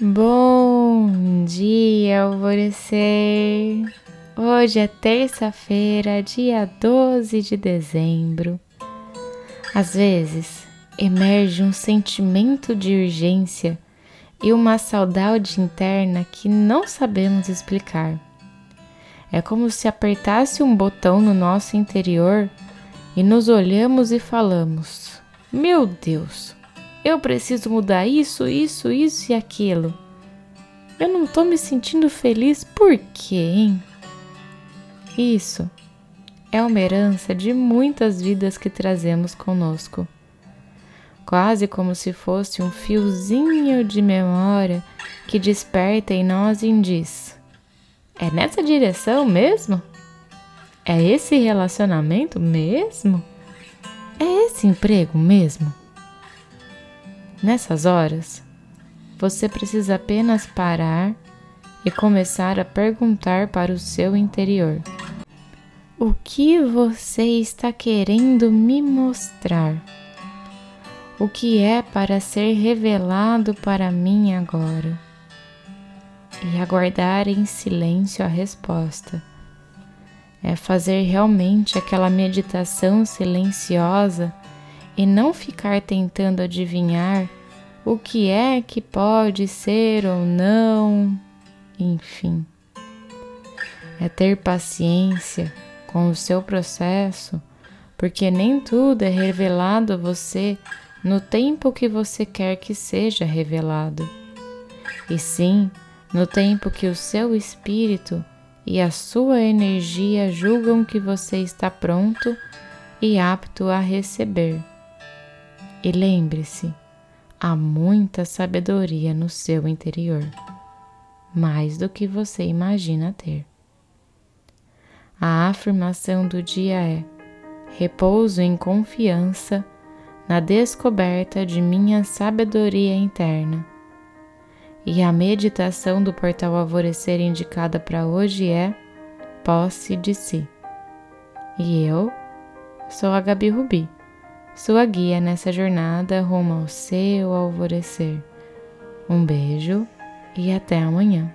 Bom dia, alvorecer! Hoje é terça-feira, dia 12 de dezembro. Às vezes emerge um sentimento de urgência e uma saudade interna que não sabemos explicar. É como se apertasse um botão no nosso interior e nos olhamos e falamos: Meu Deus, eu preciso mudar isso, isso, isso e aquilo. Eu não tô me sentindo feliz por quê, hein? Isso é uma herança de muitas vidas que trazemos conosco. Quase como se fosse um fiozinho de memória que desperta em nós e diz: É nessa direção mesmo? É esse relacionamento mesmo? É esse emprego mesmo? Nessas horas, você precisa apenas parar e começar a perguntar para o seu interior: O que você está querendo me mostrar? O que é para ser revelado para mim agora? E aguardar em silêncio a resposta. É fazer realmente aquela meditação silenciosa e não ficar tentando adivinhar o que é que pode ser ou não, enfim. É ter paciência com o seu processo, porque nem tudo é revelado a você no tempo que você quer que seja revelado, e sim no tempo que o seu espírito e a sua energia julgam que você está pronto e apto a receber. E lembre-se, há muita sabedoria no seu interior, mais do que você imagina ter. A afirmação do dia é: repouso em confiança na descoberta de minha sabedoria interna. E a meditação do portal Alvorecer indicada para hoje é posse de si. E eu sou a Gabi Rubi sua guia nessa jornada rumo ao seu alvorecer. Um beijo e até amanhã.